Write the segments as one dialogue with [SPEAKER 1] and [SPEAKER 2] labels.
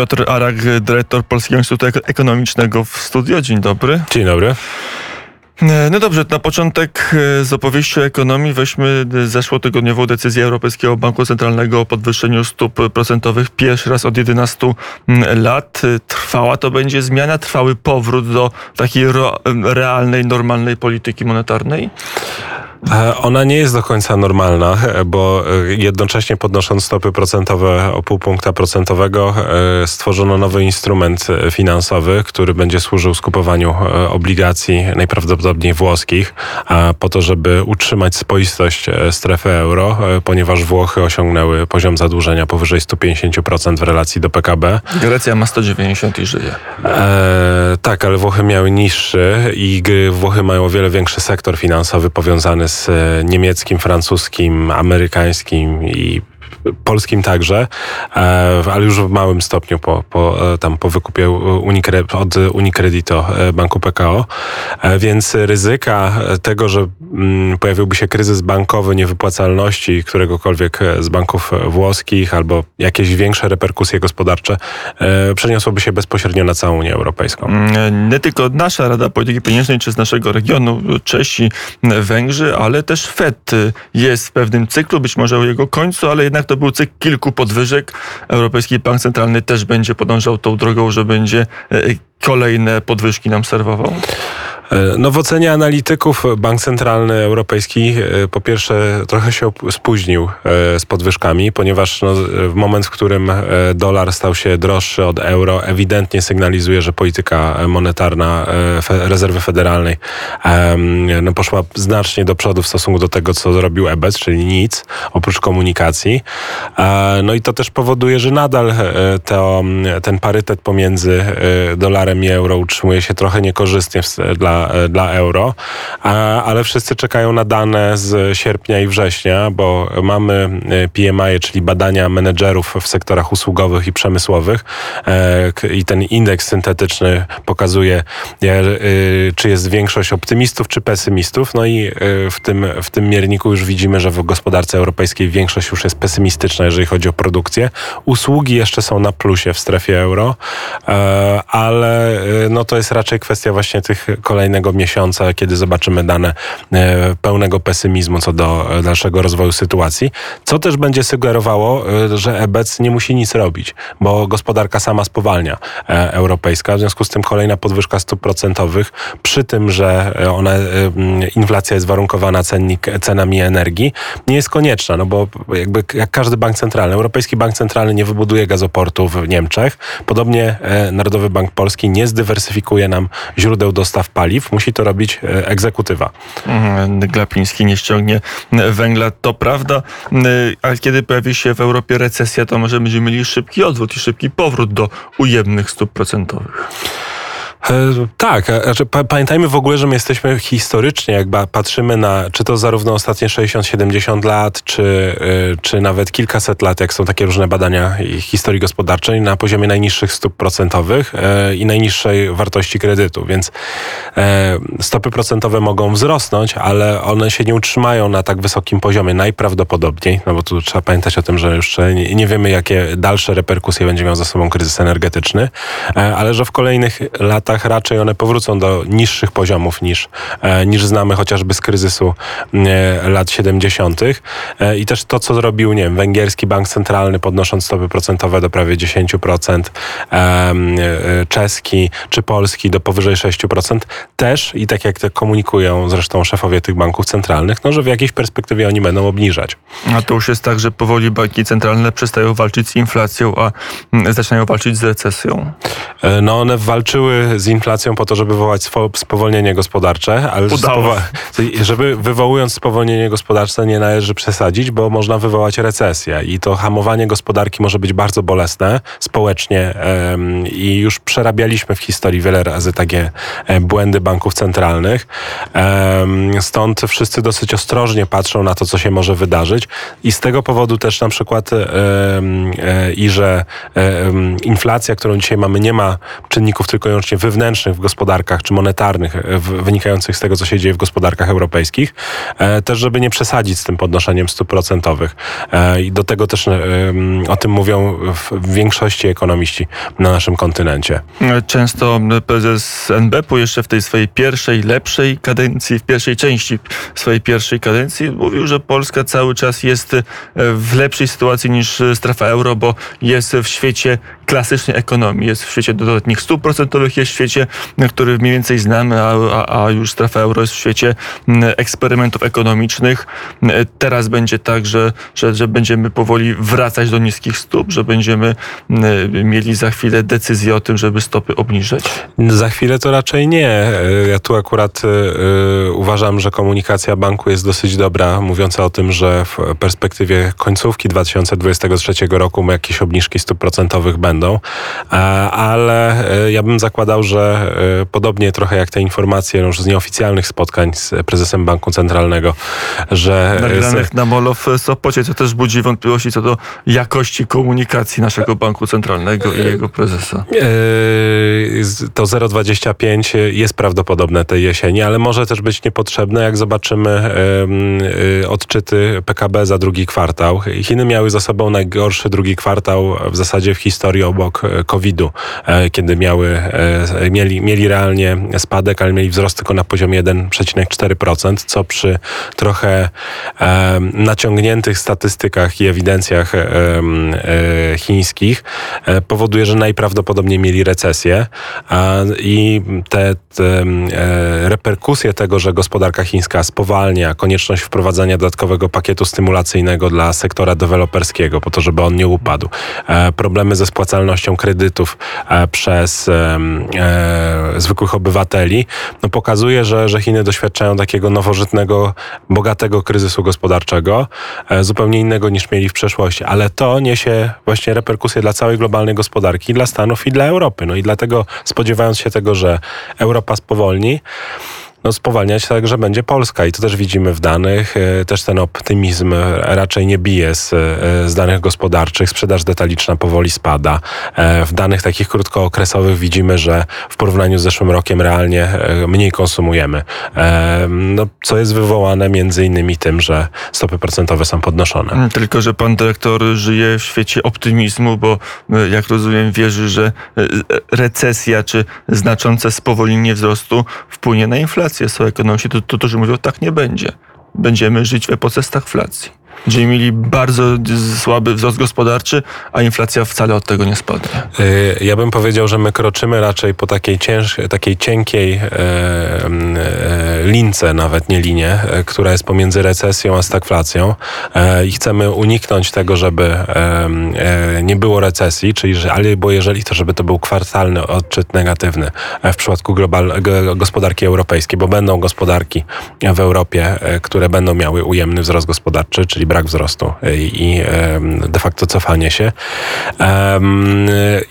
[SPEAKER 1] Piotr Arak, dyrektor Polskiego Instytutu Ekonomicznego w studio. Dzień dobry.
[SPEAKER 2] Dzień dobry.
[SPEAKER 1] E, no dobrze, na początek e, z opowieści o ekonomii weźmy zeszłotygodniową decyzję Europejskiego Banku Centralnego o podwyższeniu stóp procentowych pierwszy raz od 11 lat. E, trwała to będzie zmiana, trwały powrót do takiej realnej, normalnej polityki monetarnej?
[SPEAKER 2] E, ona nie jest do końca normalna, e, bo e, jednocześnie podnosząc stopy procentowe o pół punkta procentowego stworzono nowy instrument finansowy, który będzie służył skupowaniu obligacji najprawdopodobniej włoskich, po to, żeby utrzymać spoistość strefy euro, ponieważ Włochy osiągnęły poziom zadłużenia powyżej 150% w relacji do PKB.
[SPEAKER 1] Grecja ma 190 i żyje.
[SPEAKER 2] E, tak, ale Włochy miały niższy i Włochy mają o wiele większy sektor finansowy powiązany z e, niemieckim, francuskim, amerykańskim i polskim także, e, ale już w małym stopniu po, po, e, tam po wykupie od Unicredito e, banku PKO. Więc ryzyka tego, że mm, pojawiłby się kryzys bankowy, niewypłacalności któregokolwiek z banków włoskich albo jakieś większe reperkusje gospodarcze przeniosłoby się bezpośrednio na całą Unię Europejską.
[SPEAKER 1] Mm, nie tylko nasza Rada Polityki Pieniężnej czy z naszego regionu, Czesi, Węgrzy, ale też FED jest w pewnym cyklu, być może o jego końcu, ale jednak to był cykl kilku podwyżek. Europejski Bank Centralny też będzie podążał tą drogą, że będzie e, kolejne podwyżki nam serwował?
[SPEAKER 2] E, no w ocenie analityków Bank Centralny Europejski e, po pierwsze trochę się spóźnił e, z podwyżkami, ponieważ no, w moment, w którym dolar stał się droższy od euro, ewidentnie sygnalizuje, że polityka monetarna rezerwy federalnej no, poszła znacznie do przodu w stosunku do tego, co zrobił EBEC, czyli nic, oprócz komunikacji. No i to też powoduje, że nadal to, ten parytet pomiędzy dolarem i euro utrzymuje się trochę niekorzystnie dla E, dla, euro, ale wszyscy czekają na dane z sierpnia i września, bo mamy e, PMI, czyli badania menedżerów w sektorach usługowych i przemysłowych e, i ten indeks syntetyczny pokazuje, czy jest większość optymistów czy pesymistów. No i w tym, w tym mierniku już widzimy, że w gospodarce europejskiej większość już jest pesymistyczna, jeżeli chodzi o produkcję. Usługi jeszcze są na plusie w strefie euro, ale no to jest raczej kwestia właśnie tych kolejnych kolejnego miesiąca, kiedy zobaczymy dane e, pełnego pesymizmu co do e, dalszego rozwoju sytuacji, co też będzie sugerowało, e, że EBEC nie musi nic robić, bo gospodarka sama spowalnia europejska, w związku z tym kolejna podwyżka stóp procentowych, przy tym, że ona, inflacja jest warunkowana cennik, cenami energii, nie jest konieczna, no bo jakby jak każdy bank centralny, Europejski Bank Centralny nie wybuduje gazoportu w Niemczech, podobnie Narodowy Bank Polski nie zdywersyfikuje nam źródeł dostaw paliw, paliw, musi to robić e, egzekutywa.
[SPEAKER 1] Mhm, Glapiński nie ściągnie węgla, to prawda, ale kiedy pojawi się w Europie recesja, to może będziemy mieli szybki odwrót i szybki powrót do ujemnych stóp procentowych.
[SPEAKER 2] E, tak, znaczy, pamiętajmy w ogóle, że my jesteśmy historycznie, jak patrzymy na, czy to zarówno ostatnie 60-70 lat, czy, e, czy nawet kilkaset lat, jak są takie różne badania historii gospodarczej, na poziomie najniższych stóp procentowych i najniższej wartości kredytu, więc stopy procentowe mogą wzrosnąć, ale one się nie utrzymają na tak wysokim poziomie. Najprawdopodobniej, no bo tu trzeba pamiętać o tym, że nie, nie wiemy, jakie dalsze reperkusje będzie miał za sobą kryzys energetyczny, ale że w kolejnych latach latach raczej one powrócą do niższych poziomów niż, e, niż znamy chociażby z kryzysu e, lat 70. E, I też to, co zrobił, nie wiem, węgierski bank centralny podnosząc stopy procentowe do prawie 10%, czeski czy polski do powyżej 6%, też i tak jak to komunikują zresztą szefowie tych banków centralnych, no, że w jakiejś perspektywie oni będą obniżać.
[SPEAKER 1] A to już jest tak, że powoli banki centralne przestają walczyć z inflacją, a zaczynają walczyć z recesją?
[SPEAKER 2] No one walczyły z inflacją po to, żeby wywołać spowolnienie gospodarcze, ale żeby wywołując spowolnienie gospodarcze nie należy przesadzić, bo można wywołać recesję. I to hamowanie gospodarki może być bardzo bolesne społecznie um, i już przerabialiśmy w historii wiele razy takie um, błędy banków centralnych. Um, stąd wszyscy dosyć ostrożnie patrzą na to, co się może wydarzyć. I z tego powodu też na przykład e, i że inflacja, którą dzisiaj mamy, nie ma czynników tylko i wyłącznie wy wewnętrznych w gospodarkach czy monetarnych wynikających z tego, co się dzieje w gospodarkach europejskich, też żeby nie przesadzić z tym podnoszeniem stóp procentowych. I do tego też o tym mówią w większości ekonomiści na naszym kontynencie.
[SPEAKER 1] Często prezes NBP-u jeszcze w tej swojej pierwszej, lepszej kadencji, w pierwszej części swojej pierwszej kadencji mówił, że Polska cały czas jest w lepszej sytuacji niż strefa euro, bo jest w świecie klasycznej ekonomii, jest w świecie dodatnich stóp procentowych, jest w świecie, który mniej więcej znamy, a, a, a już strefa euro jest w świecie eksperymentów ekonomicznych. Teraz będzie tak, że, że, że będziemy powoli wracać do niskich stóp, że będziemy mieli za chwilę decyzję o tym, żeby stopy obniżyć?
[SPEAKER 2] Za chwilę to raczej nie. Ja tu akurat y, uważam, że komunikacja banku jest dosyć dobra, mówiąca o tym, że w perspektywie końcówki 2023 roku jakieś obniżki stóp procentowych będą, ale y, ja bym zakładał, że y, podobnie trochę jak te informacje już z nieoficjalnych spotkań z prezesem Banku Centralnego, że...
[SPEAKER 1] Nagranych z... na molo w Sopocie, to też budzi wątpliwości co do jakości komunikacji naszego Banku Centralnego i jego prezesa.
[SPEAKER 2] To 0,25 jest prawdopodobne tej jesieni, ale może też być niepotrzebne, jak zobaczymy odczyty PKB za drugi kwartał. Chiny miały za sobą najgorszy drugi kwartał w zasadzie w historii obok COVID-u, e, kiedy miały, e, mieli, mieli realnie spadek, ale mieli wzrost tylko na poziomie 1,4%, co przy trochę naciągniętych statystykach i ewidencjach chińskich e, powoduje, że najprawdopodobniej mieli recesję i te, te reperkusje tego, że gospodarka chińska spowalnia, konieczność wprowadzania dodatkowego pakietu stymulacyjnego dla sektora deweloperskiego, po to, żeby on nie upadł, e, problemy ze spłacalnością kredytów e, przez zwykłych obywateli, no pokazuje, że, że Chiny doświadczają takiego nowożytnego, bogatego kryzysu gospodarczego, zupełnie innego niż mieli w przeszłości, ale to niesie właśnie reperkusje dla całej globalnej gospodarki, dla Stanów i dla Europy. No i dlatego spodziewając się tego, że Europa spowolni, no, spowalniać także będzie Polska i to też widzimy w danych. E, też ten optymizm raczej nie bije z, e, z danych gospodarczych. Sprzedaż detaliczna powoli spada. E, w danych takich krótkookresowych widzimy, że w porównaniu z zeszłym rokiem realnie mniej konsumujemy. No, co jest wywołane między innymi tym, że stopy procentowe są podnoszone.
[SPEAKER 1] Tylko, że pan dyrektor żyje w świecie optymizmu, bo jak rozumiem wierzy, że recesja czy znaczące spowolnienie wzrostu wpłynie na inflację stagflację są ekonomiści, to, to, to, że mówią, tak nie będzie. Będziemy żyć w epoce stagflacji. Będziemy mieli bardzo słaby wzrost gospodarczy, a inflacja wcale od tego nie spadnie.
[SPEAKER 2] Y, ja bym powiedział, że my kroczymy raczej po takiej, cięż, takiej cienkiej e, e, lince, nawet nie linie, e, która jest pomiędzy recesją a stagflacją e, i chcemy uniknąć tego, żeby e, nie było recesji, czyli że, albo jeżeli to, żeby to był kwartalny odczyt negatywny w przypadku global, gospodarki europejskiej, bo będą gospodarki w Europie, które będą miały ujemny wzrost gospodarczy, czyli brak wzrostu i de facto cofanie się.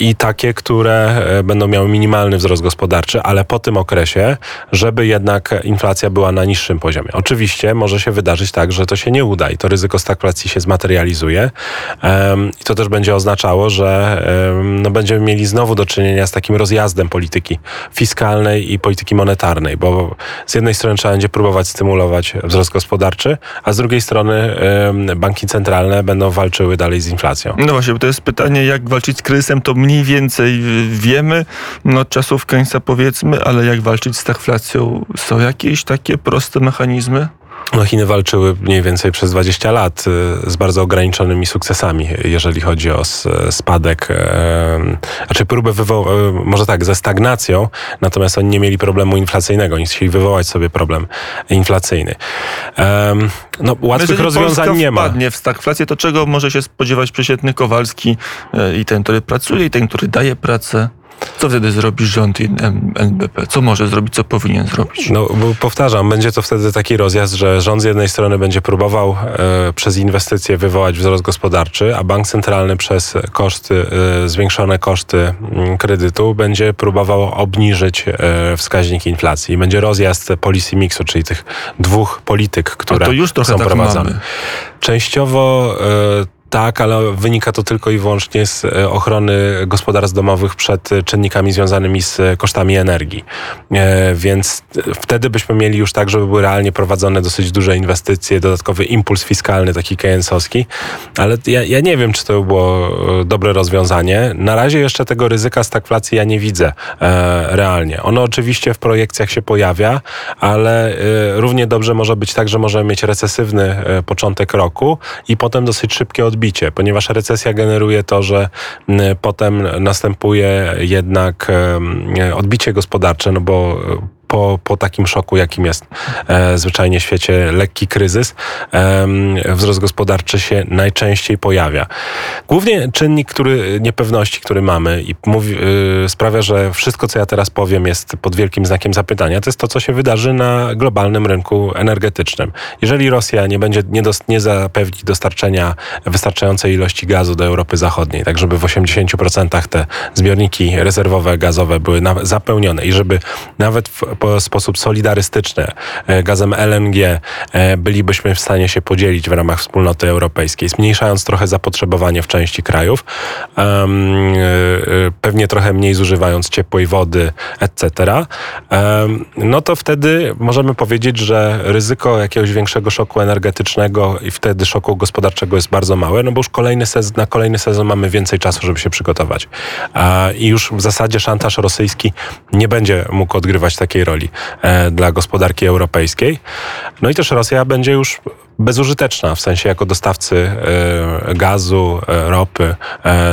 [SPEAKER 2] I takie, które e, będą miały minimalny wzrost gospodarczy, ale po tym okresie, żeby jednak inflacja była na niższym poziomie. Oczywiście może się wydarzyć tak, że to się nie uda i to ryzyko stagflacji się zmaterializuje. I to też będzie oznaczało, że no, będziemy mieli znowu do czynienia z takim rozjazdem polityki fiskalnej i polityki monetarnej, bo z jednej strony trzeba będzie próbować stymulować wzrost gospodarczy, a z drugiej strony banki centralne będą walczyły dalej z inflacją.
[SPEAKER 1] No właśnie, bo to jest pytanie, jak walczyć z kryzysem, to mniej więcej wiemy, no od czasów końca powiedzmy, ale jak walczyć z stagflacją? Są jakieś takie proste mechanizmy?
[SPEAKER 2] No Chiny walczyły mniej więcej przez 20 lat y, z bardzo ograniczonymi sukcesami, jeżeli chodzi o spadek, znaczy próbę wywołać, e, może tak, ze stagnacją, natomiast oni nie mieli problemu inflacyjnego, oni chcieli wywołać sobie problem inflacyjny.
[SPEAKER 1] No, łatwych rozwiązań Polska nie ma. wpadnie w stagflację, to czego może się spodziewać przeciętny Kowalski e, i ten, który pracuje, i ten, który daje pracę? Co wtedy zrobi rząd i NBP? Co może zrobić, co powinien zrobić?
[SPEAKER 2] No, bo powtarzam, będzie to wtedy taki rozjazd, że rząd z jednej strony będzie próbował e, przez inwestycje wywołać wzrost gospodarczy, a bank centralny przez koszty, e, zwiększone koszty mm, kredytu będzie próbował obniżyć e, wskaźnik inflacji. Będzie rozjazd policy mixu, czyli tych dwóch polityk, które a to już trochę są tak prowadzone. Mamy. Częściowo e, Tak, ale wynika to tylko i wyłącznie z e, ochrony gospodarstw domowych przed czynnikami związanymi z kosztami energii. E, więc wtedy byśmy mieli już tak, żeby były realnie prowadzone dosyć duże inwestycje, dodatkowy impuls fiskalny, taki keynesowski, ale ja, ja nie wiem, czy to było e, dobre rozwiązanie. Na razie jeszcze tego ryzyka stagflacji ja nie widzę realnie. Ono oczywiście w projekcjach się pojawia, ale równie dobrze może być tak, że możemy mieć recesywny początek roku i potem dosyć szybkie odbicie odbicie, ponieważ recesja generuje to, że potem następuje jednak odbicie gospodarcze, no bo po, po takim szoku, jakim jest e, zwyczajnie w świecie lekki kryzys, e, wzrost gospodarczy się najczęściej pojawia. Głównie czynnik który, niepewności, który mamy i mówi, y, sprawia, że wszystko, co ja teraz powiem, jest pod wielkim znakiem zapytania, to jest to, co się wydarzy na globalnym rynku energetycznym. Jeżeli Rosja nie będzie, nie, dos, nie dostarczenia wystarczającej ilości gazu do Europy Zachodniej, tak żeby w 80% te zbiorniki rezerwowe gazowe były na, zapełnione i żeby nawet w w sposób solidarystyczny e, gazem LNG e, bylibyśmy w stanie się podzielić w ramach wspólnoty europejskiej, zmniejszając trochę zapotrzebowanie w części krajów, e, pewnie trochę mniej zużywając ciepłej wody, etc., no to wtedy możemy powiedzieć, że ryzyko jakiegoś większego szoku energetycznego i wtedy szoku gospodarczego jest bardzo małe, no bo już kolejny sezon, na kolejny sezon mamy więcej czasu, żeby się przygotować. I już w zasadzie szantaż rosyjski nie będzie mógł odgrywać takiej roli e, dla gospodarki europejskiej. No i też Rosja będzie już bezużyteczna, w sensie jako dostawcy e, gazu, e, ropy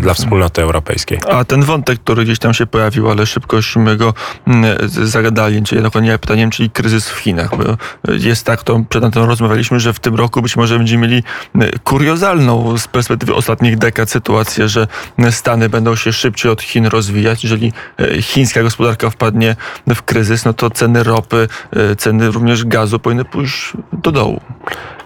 [SPEAKER 2] dla wspólnoty europejskiej.
[SPEAKER 1] A ten wątek, który gdzieś tam się pojawił, ale szybkośmy go mm, zagadali, czyli dokładnie pytaniem, czyli kryzys w Chinach. Bo jest tak, to przed tym rozmawialiśmy, że w tym roku być może będziemy mieli kuriozalną z perspektywy ostatnich dekad sytuację, że Stany będą się szybciej od Chin rozwijać. Jeżeli chińska gospodarka wpadnie w kryzys, no to ceny ropy, e, ceny również gazu powinny pójść do dołu.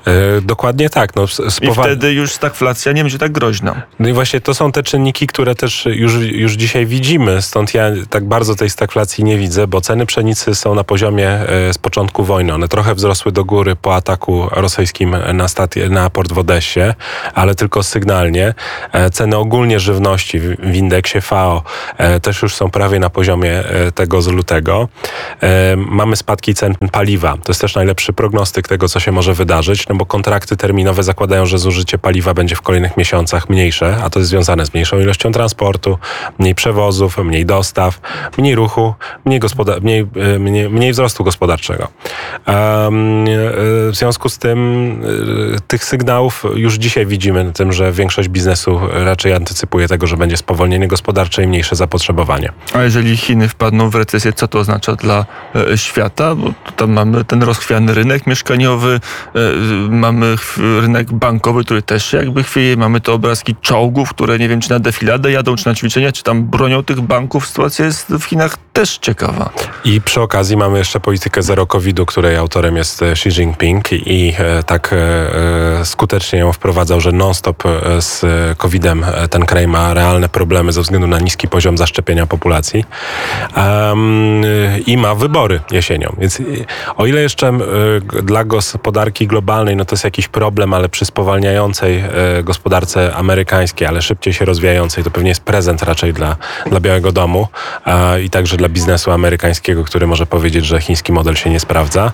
[SPEAKER 2] E, dokładnie tak. No,
[SPEAKER 1] I wtedy już stagflacja nie będzie tak groźna.
[SPEAKER 2] No i właśnie to są te czynniki, które też już, już dzisiaj widzimy, stąd ja tak bardzo tej stagflacji nie widzę, bo ceny pszenicy są na poziomie e, z początku wojny. One trochę wzrosły do góry po ataku rosyjskim na, stację, na port w Odessie, ale tylko sygnalnie. E, ceny ogólnie żywności w indeksie FAO też już są prawie na poziomie tego z lutego. Mamy spadki cen paliwa. To jest też najlepszy prognostyk tego, co się może wydarzyć no bo kontrakty terminowe zakładają, że zużycie paliwa będzie w kolejnych miesiącach mniejsze, a to jest związane z mniejszą ilością transportu, mniej przewozów, mniej dostaw, mniej ruchu, mniej, gospoda- mniej, e, mniej, mniej wzrostu gospodarczego. Um, w związku z tym e, tych sygnałów już dzisiaj widzimy na tym, że większość biznesu raczej antycypuje tego, że będzie spowolnienie gospodarcze i mniejsze zapotrzebowanie.
[SPEAKER 1] A jeżeli Chiny wpadną w recesję, co to oznacza dla świata? Bo tam mamy ten rozchwiany rynek mieszkaniowy, mamy rynek bankowy, który też się jakby chwieje, mamy te obrazki czołgów, które nie wiem, czy na defiladę jadą, czy na ćwiczenia, czy tam bronią tych banków. Sytuacja jest w Chinach też ciekawa.
[SPEAKER 2] I przy okazji mamy jeszcze politykę zero COVID-u, której autorem jest e, Xi Jinping i e, tak e, skutecznie ją wprowadzał, że non-stop z COVID-em ten kraj ma realne problemy ze względu na niski poziom zaszczepienia populacji um, i ma wybory jesienią. Więc o ile jeszcze dla gospodarki globalnej no to jest jakiś problem, ale przy spowalniającej gospodarce amerykańskiej, ale szybciej się rozwijającej, to pewnie jest prezent raczej dla, dla Białego Domu i także dla biznesu amerykańskiego, który może powiedzieć, że chiński model się nie sprawdza.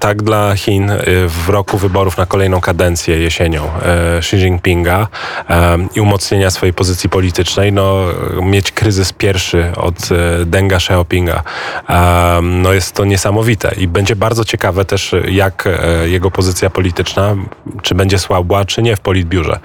[SPEAKER 2] Tak dla Chin y, w roku wyborów na kolejną kadencję jesienią y, Xi Jinpinga i umocnienia swojej pozycji politycznej, no mieć kryzys pierwszy od Denga Xiaopinga, no jest to niesamowite i będzie bardzo ciekawe też, jak jego pozycja polityczna, czy będzie słabła, czy nie w politbiurze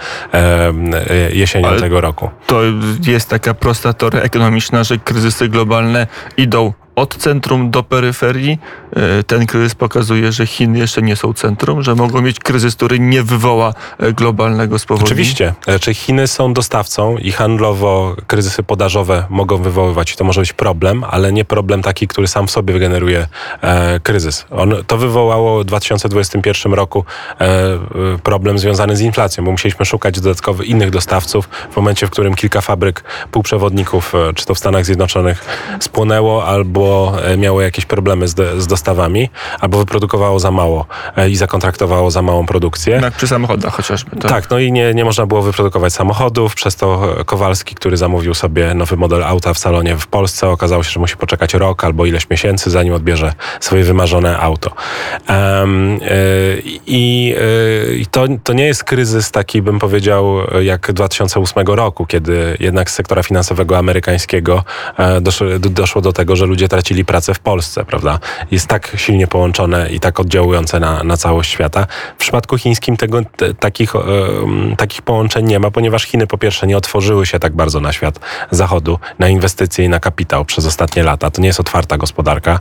[SPEAKER 2] jesienią Ale tego roku.
[SPEAKER 1] To jest taka prosta teoria ekonomiczna, że kryzys kryzysy globalne idą od centrum do peryferii. E, ten kryzys pokazuje, że Chiny jeszcze nie są centrum, że mogą mieć kryzys, który nie wywoła e, globalnego spowolnienia.
[SPEAKER 2] Oczywiście. Czy znaczy, Chiny są dostawcą i handlowo kryzysy podażowe mogą wywoływać. To może być problem, ale nie problem taki, który sam w sobie wygeneruje e, kryzys. On, to wywołało w 2021 roku e, problem związany z inflacją, bo musieliśmy szukać dodatkowych innych dostawców w momencie, w którym kilka fabryk półprzewodników, czy to w Stanach Zjednoczonych spłonęło, albo miało, e, miało jakieś problemy z, do, z dostawami, albo wyprodukowało za mało e, i zakontraktowało za małą produkcję.
[SPEAKER 1] Jak przy samochodach chociażby. To...
[SPEAKER 2] Tak, no i nie, nie można było wyprodukować samochodów, przez to Kowalski, który zamówił sobie nowy model auta w salonie w Polsce, okazało się, że musi poczekać rok albo ileś miesięcy, zanim odbierze swoje wymarzone auto. Um, I to, to nie jest kryzys taki, bym powiedział, jak 2008 roku, kiedy jednak z sektora finansowego amerykańskiego e, doszło, doszło do tego, że ludzie tracili pracę w Polsce, prawda? Jest tak silnie połączone i tak oddziałujące na, na całość świata. W przypadku chińskim tego, te, takich, e, takich połączeń nie ma, ponieważ Chiny po pierwsze nie otworzyły się tak bardzo na świat zachodu, na inwestycje i na kapitał przez ostatnie lata. To nie jest otwarta gospodarka.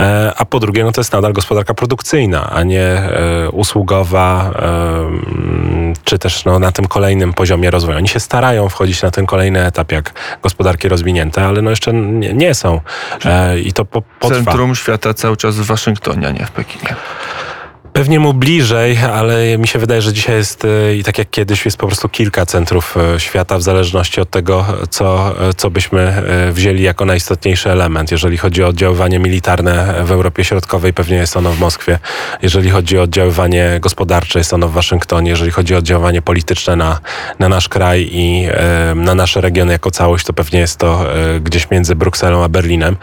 [SPEAKER 2] E, a po drugie, no to jest nadal gospodarka produkcyjna, a nie e, usługowa, e, czy też no, na tym kolejnym poziomie rozwoju. Oni się starają wchodzić na ten kolejny etap, jak gospodarki rozwinięte, ale no jeszcze nie, nie są. E, I to po, potrwa.
[SPEAKER 1] Centrum świata cały czas w Waszyngtonie, a nie w Pekinie.
[SPEAKER 2] Pewnie mu bliżej, ale mi się wydaje, że dzisiaj jest e, i tak jak kiedyś jest po prostu kilka centrów e, świata, w zależności od tego, co, e, co byśmy wzięli jako najistotniejszy element. Jeżeli chodzi o oddziaływanie militarne w Europie Środkowej, pewnie jest ono w Moskwie. Jeżeli chodzi o oddziaływanie gospodarcze, jest ono w Waszyngtonie. Jeżeli chodzi o oddziaływanie polityczne na, na nasz kraj i na nasze regiony jako całość, to pewnie jest to gdzieś między Brukselą a Berlinem.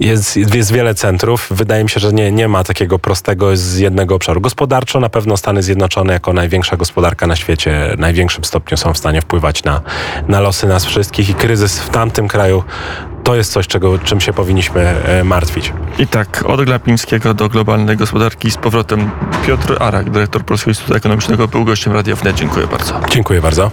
[SPEAKER 2] Jest, jest wiele centrów. Wydaje mi się, że nie, nie ma takiego prostego z jednego obszaru. Gospodarczo na pewno Stany Zjednoczone jako największa gospodarka na świecie w największym stopniu są w stanie wpływać na, na losy nas wszystkich i kryzys w tamtym kraju to jest coś, czego, czym się powinniśmy e, martwić.
[SPEAKER 1] I tak, od Glapińskiego do globalnej gospodarki z powrotem Piotr Arak, dyrektor Polskiego Instytutu Ekonomicznego, był gościem Radia Wnet. Dziękuję bardzo.
[SPEAKER 2] Dziękuję bardzo.